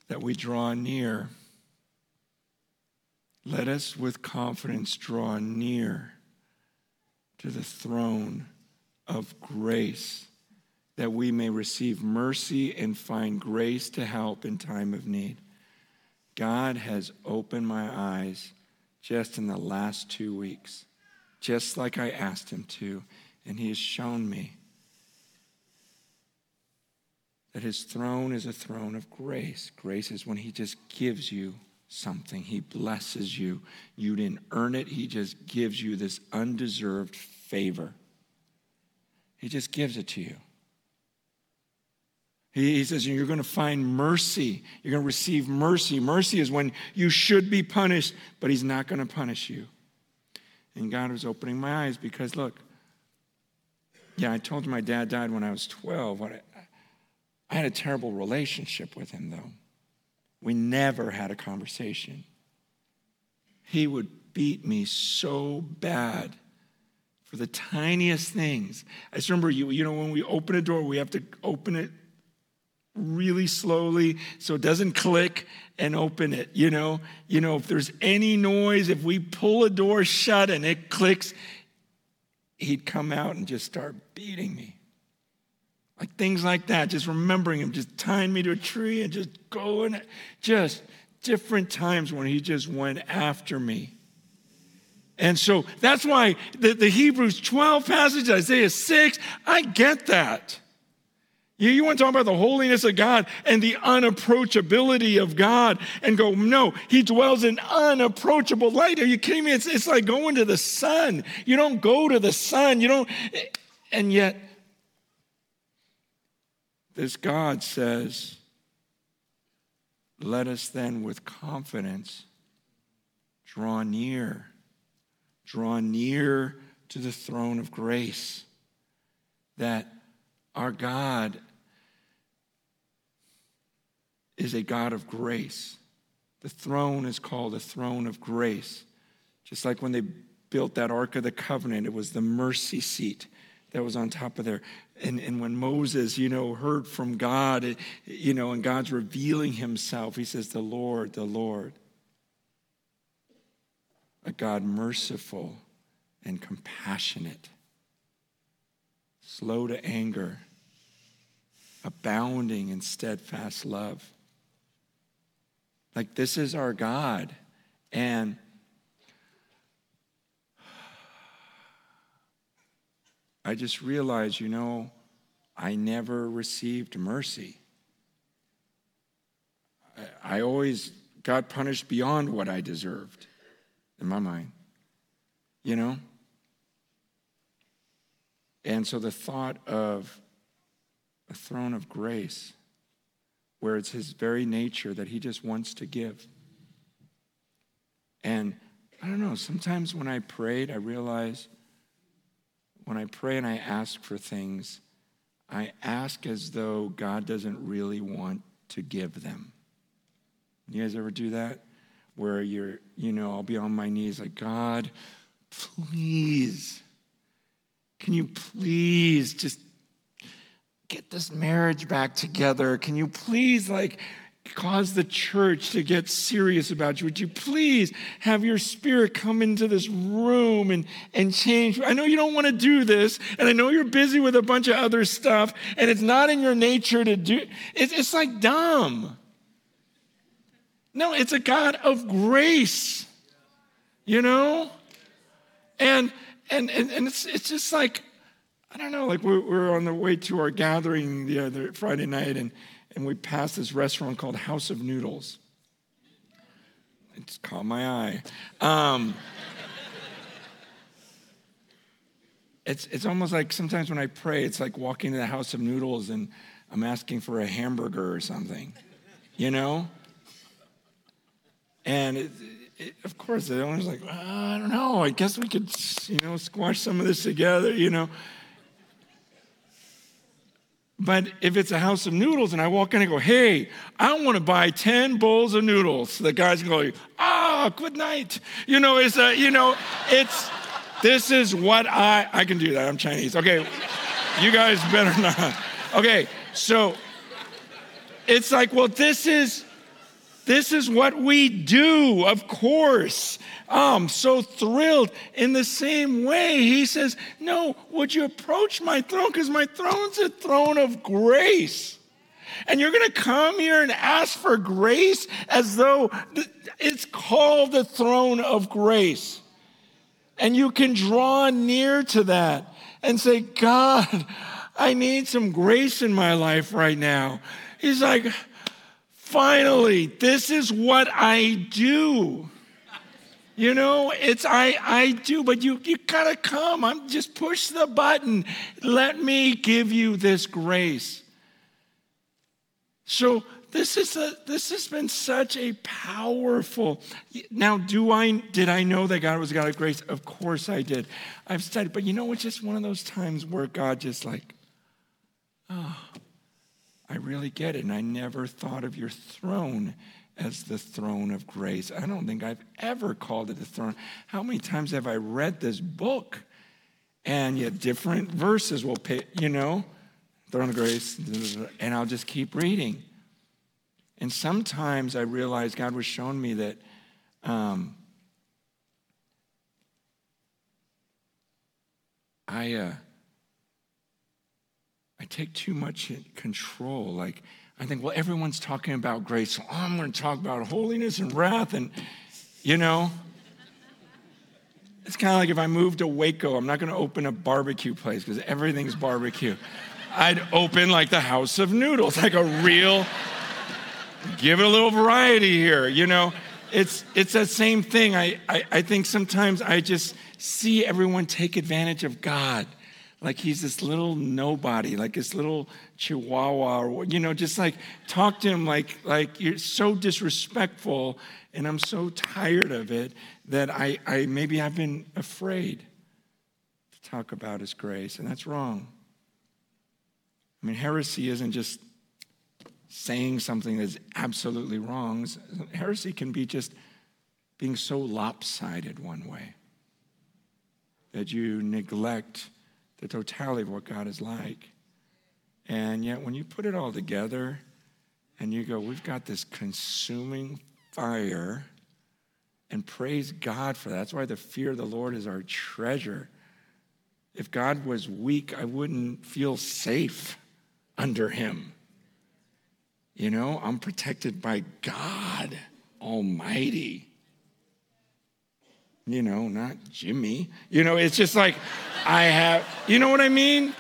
that we draw near. Let us with confidence draw near to the throne of grace that we may receive mercy and find grace to help in time of need. God has opened my eyes just in the last two weeks, just like I asked Him to, and He has shown me that His throne is a throne of grace. Grace is when He just gives you something, He blesses you. You didn't earn it, He just gives you this undeserved favor. He just gives it to you. He says, You're going to find mercy. You're going to receive mercy. Mercy is when you should be punished, but He's not going to punish you. And God was opening my eyes because, look, yeah, I told you my dad died when I was 12. I had a terrible relationship with him, though. We never had a conversation. He would beat me so bad for the tiniest things. I just remember you, you know, when we open a door, we have to open it really slowly so it doesn't click and open it you know? You know if there's any noise if we pull a door shut and it clicks he'd come out and just start beating me. Like things like that just remembering him just tying me to a tree and just going just different times when he just went after me. And so that's why the, the hebrews 12 passage isaiah 6 i get that you, you want to talk about the holiness of God and the unapproachability of God and go, no, he dwells in unapproachable light. Are you kidding me? It's, it's like going to the sun. You don't go to the sun. You don't, and yet, this God says, let us then with confidence draw near, draw near to the throne of grace. That our God is a God of grace. The throne is called a throne of grace. Just like when they built that Ark of the Covenant, it was the mercy seat that was on top of there. And, and when Moses, you know, heard from God, you know, and God's revealing himself, he says, The Lord, the Lord. A God merciful and compassionate, slow to anger, abounding in steadfast love. Like, this is our God. And I just realized, you know, I never received mercy. I, I always got punished beyond what I deserved in my mind, you know? And so the thought of a throne of grace, where it's his very nature that he just wants to give. And I don't know, sometimes when I prayed, I realized when I pray and I ask for things, I ask as though God doesn't really want to give them. You guys ever do that? Where you're, you know, I'll be on my knees like, God, please, can you please just get this marriage back together? Can you please, like, cause the church to get serious about you. Would you please have your spirit come into this room and, and change? I know you don't want to do this, and I know you're busy with a bunch of other stuff, and it's not in your nature to do it's, it's like dumb. No, it's a God of grace, you know? And and and, and it's it's just like, I don't know, like we're, we're on the way to our gathering the other Friday night, and and we passed this restaurant called House of Noodles. It's caught my eye. Um, it's, it's almost like sometimes when I pray, it's like walking to the House of Noodles and I'm asking for a hamburger or something, you know? And it, it, of course, the owner's like, well, I don't know. I guess we could, you know, squash some of this together, you know. But if it's a house of noodles and I walk in and go, hey, I want to buy 10 bowls of noodles, the guy's going, ah, oh, good night. You know, it's a, you know, it's, this is what I, I can do that. I'm Chinese. Okay. You guys better not. Okay. So it's like, well, this is, this is what we do, of course. I'm so thrilled. In the same way, he says, No, would you approach my throne? Because my throne's a throne of grace. And you're going to come here and ask for grace as though it's called the throne of grace. And you can draw near to that and say, God, I need some grace in my life right now. He's like, finally, this is what I do. You know, it's I I do, but you you gotta come. I'm just push the button. Let me give you this grace. So this is a this has been such a powerful now do i did i know that god was god of grace of course i did i've studied but you know it's just one of those times where god just like oh i really get it and i never thought of your throne as the throne of grace. I don't think I've ever called it a throne. How many times have I read this book? And yet, different verses will pay, you know, throne of grace, and I'll just keep reading. And sometimes I realized God was showing me that um, I, uh, I take too much control. Like, I think, well, everyone's talking about grace, so I'm going to talk about holiness and wrath. And, you know, it's kind of like if I moved to Waco, I'm not going to open a barbecue place because everything's barbecue. I'd open like the House of Noodles, like a real, give it a little variety here, you know. It's, it's that same thing. I, I, I think sometimes I just see everyone take advantage of God like he's this little nobody, like this little chihuahua, or, you know, just like talk to him like, like you're so disrespectful, and I'm so tired of it that I, I maybe I've been afraid. To talk about his grace, and that's wrong. I mean, heresy isn't just saying something that's absolutely wrong. Heresy can be just being so lopsided one way that you neglect the totality of what God is like. And yet, when you put it all together and you go, we've got this consuming fire, and praise God for that. That's why the fear of the Lord is our treasure. If God was weak, I wouldn't feel safe under him. You know, I'm protected by God Almighty. You know, not Jimmy. You know, it's just like I have, you know what I mean?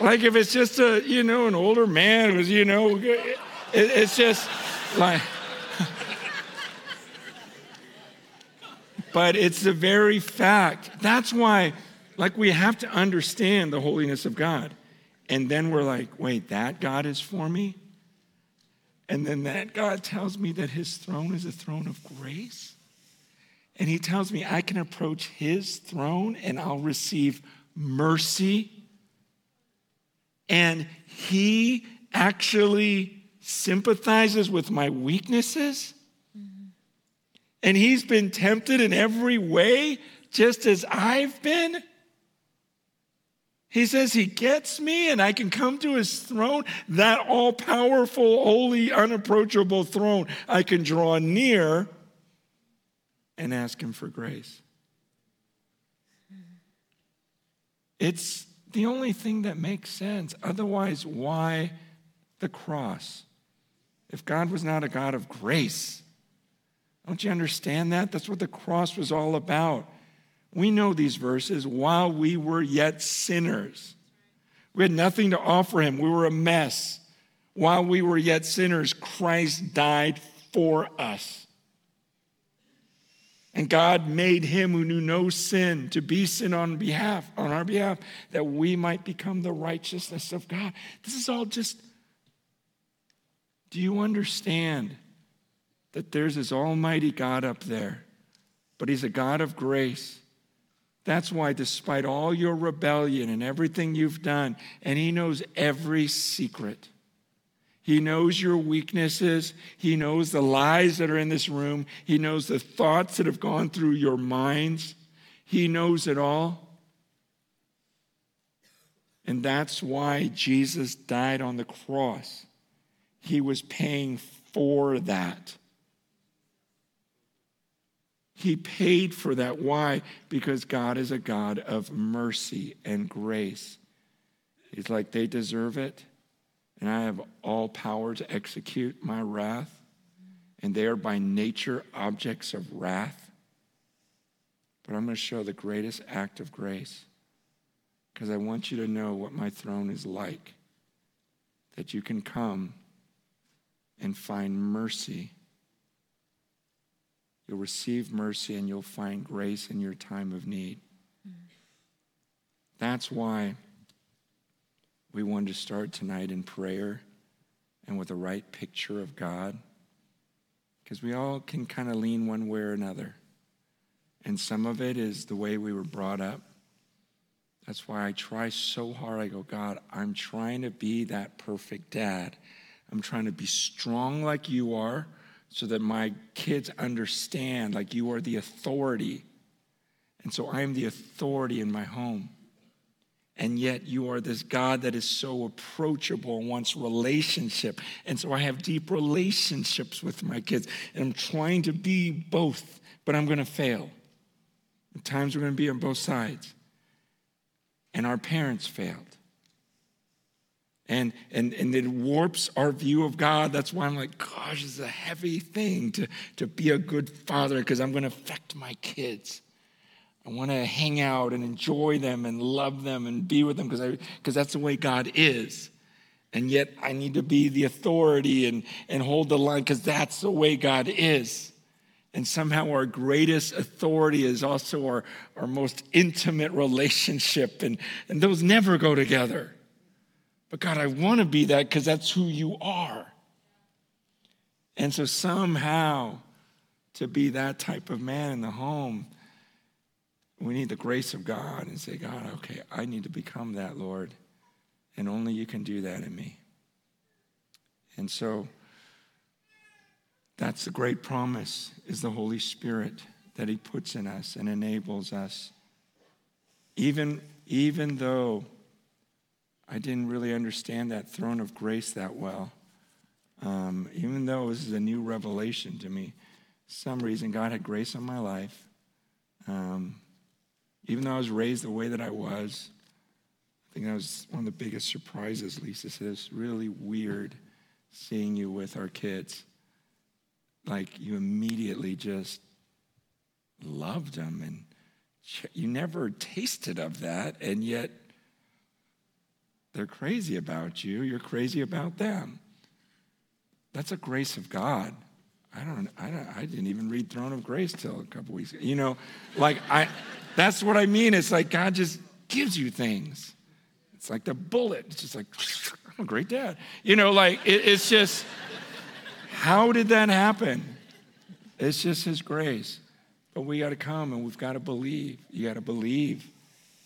Like if it's just a, you know, an older man who's, you know, it, it's just like, (laughs) but it's the very fact. That's why, like, we have to understand the holiness of God. And then we're like, wait, that God is for me? And then that God tells me that his throne is a throne of grace. And he tells me I can approach his throne and I'll receive mercy. And he actually sympathizes with my weaknesses. Mm-hmm. And he's been tempted in every way, just as I've been. He says he gets me and I can come to his throne, that all powerful, holy, unapproachable throne. I can draw near and ask him for grace. It's the only thing that makes sense. Otherwise, why the cross? If God was not a God of grace, don't you understand that? That's what the cross was all about. We know these verses while we were yet sinners. We had nothing to offer him, we were a mess. While we were yet sinners, Christ died for us. And God made him who knew no sin to be sin on behalf, on our behalf, that we might become the righteousness of God. This is all just do you understand that there's this almighty God up there, but he's a God of grace. That's why, despite all your rebellion and everything you've done, and He knows every secret, He knows your weaknesses, He knows the lies that are in this room, He knows the thoughts that have gone through your minds, He knows it all. And that's why Jesus died on the cross. He was paying for that. He paid for that. Why? Because God is a God of mercy and grace. He's like, they deserve it, and I have all power to execute my wrath, and they are by nature objects of wrath. But I'm going to show the greatest act of grace because I want you to know what my throne is like. That you can come and find mercy You'll receive mercy and you'll find grace in your time of need. That's why we wanted to start tonight in prayer and with the right picture of God. Because we all can kind of lean one way or another. And some of it is the way we were brought up. That's why I try so hard. I go, God, I'm trying to be that perfect dad. I'm trying to be strong like you are so that my kids understand like you are the authority. And so I am the authority in my home. And yet you are this God that is so approachable and wants relationship. And so I have deep relationships with my kids. And I'm trying to be both, but I'm going to fail. At times we're going to be on both sides. And our parents failed and, and, and it warps our view of God. That's why I'm like, gosh, it's a heavy thing to, to be a good father because I'm going to affect my kids. I want to hang out and enjoy them and love them and be with them because I because that's the way God is. And yet I need to be the authority and, and hold the line because that's the way God is. And somehow our greatest authority is also our, our most intimate relationship, and, and those never go together. But God, I want to be that because that's who you are. And so somehow to be that type of man in the home, we need the grace of God and say, God, okay, I need to become that, Lord. And only you can do that in me. And so that's the great promise is the Holy Spirit that he puts in us and enables us. Even, even though I didn't really understand that throne of grace that well, um, even though this is a new revelation to me, some reason God had grace on my life. Um, even though I was raised the way that I was, I think that was one of the biggest surprises, Lisa. It's really weird seeing you with our kids. Like you immediately just loved them and you never tasted of that, and yet they're crazy about you. You're crazy about them. That's a grace of God. I don't, I don't, I didn't even read Throne of Grace till a couple weeks ago. You know, like I, that's what I mean. It's like God just gives you things. It's like the bullet. It's just like, (laughs) I'm a great dad. You know, like it, it's just, how did that happen? It's just His grace. But we got to come and we've got to believe. You got to believe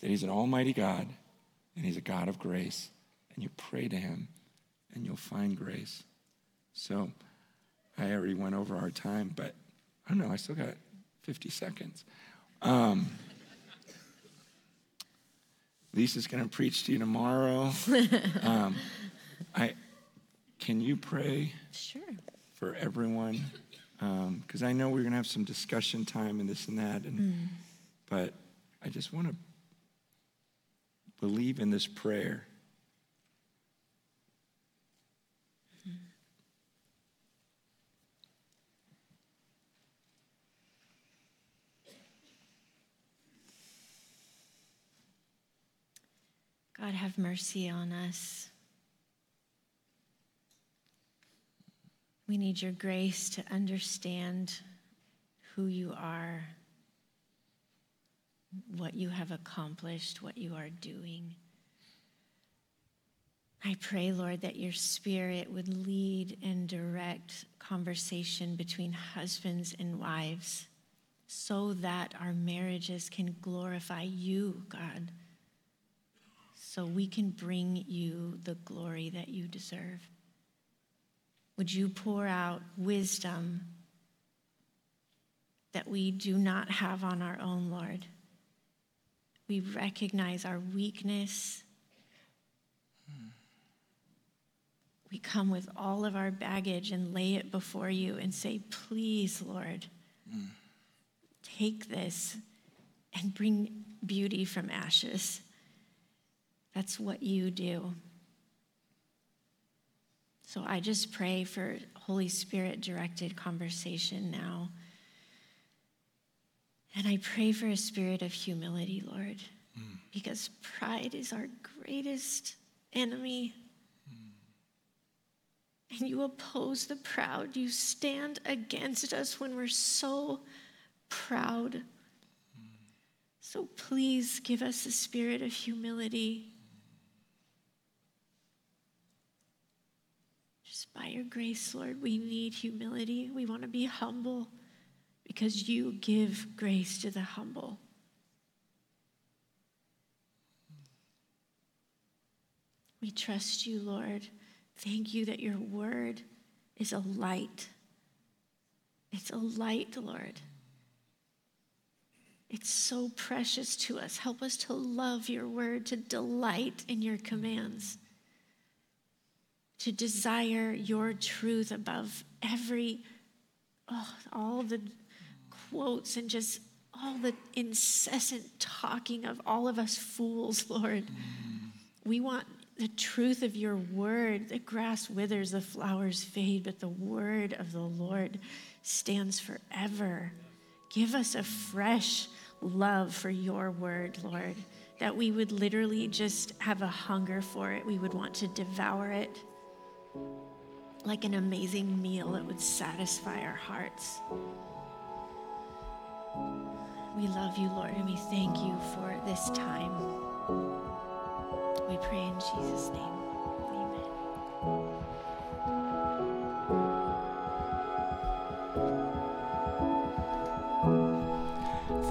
that He's an almighty God and He's a God of grace. And you pray to Him and you'll find grace. So I already went over our time, but I don't know, I still got 50 seconds. Um, Lisa's going to preach to you tomorrow. (laughs) Um, I, can you pray Sure. for everyone? Because I know we're going to have some discussion time and this and that, and, but I just want to believe in this prayer. God, have mercy on us. We need your grace to understand who you are, what you have accomplished, what you are doing. I pray, Lord, that your spirit would lead and direct conversation between husbands and wives so that our marriages can glorify you, God, so we can bring you the glory that you deserve. Would you pour out wisdom that we do not have on our own, Lord? We recognize our weakness. We come with all of our baggage and lay it before you and say, Please, Lord, mm. take this and bring beauty from ashes. That's what you do. So I just pray for Holy Spirit directed conversation now. And I pray for a spirit of humility, Lord, hmm. because pride is our greatest enemy. Hmm. And you oppose the proud. You stand against us when we're so proud. Hmm. So please give us a spirit of humility. Just by your grace, Lord, we need humility. We want to be humble because you give grace to the humble. We trust you, Lord. Thank you that your word is a light. It's a light, Lord. It's so precious to us. Help us to love your word, to delight in your commands, to desire your truth above every, oh, all the quotes and just all the incessant talking of all of us fools, (laughs) Lord. We want the truth of your word. The grass withers, the flowers fade, but the word of the Lord stands forever. Give us a fresh love for your word, Lord, that we would literally just have a hunger for it. We would want to devour it like an amazing meal that would satisfy our hearts. We love you, Lord, and we thank you for this time. We pray in Jesus' name. Amen.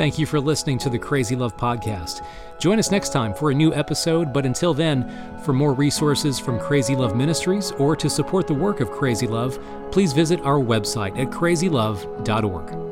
Thank you for listening to the Crazy Love Podcast. Join us next time for a new episode, but until then, for more resources from Crazy Love Ministries or to support the work of Crazy Love, please visit our website at crazylove.org.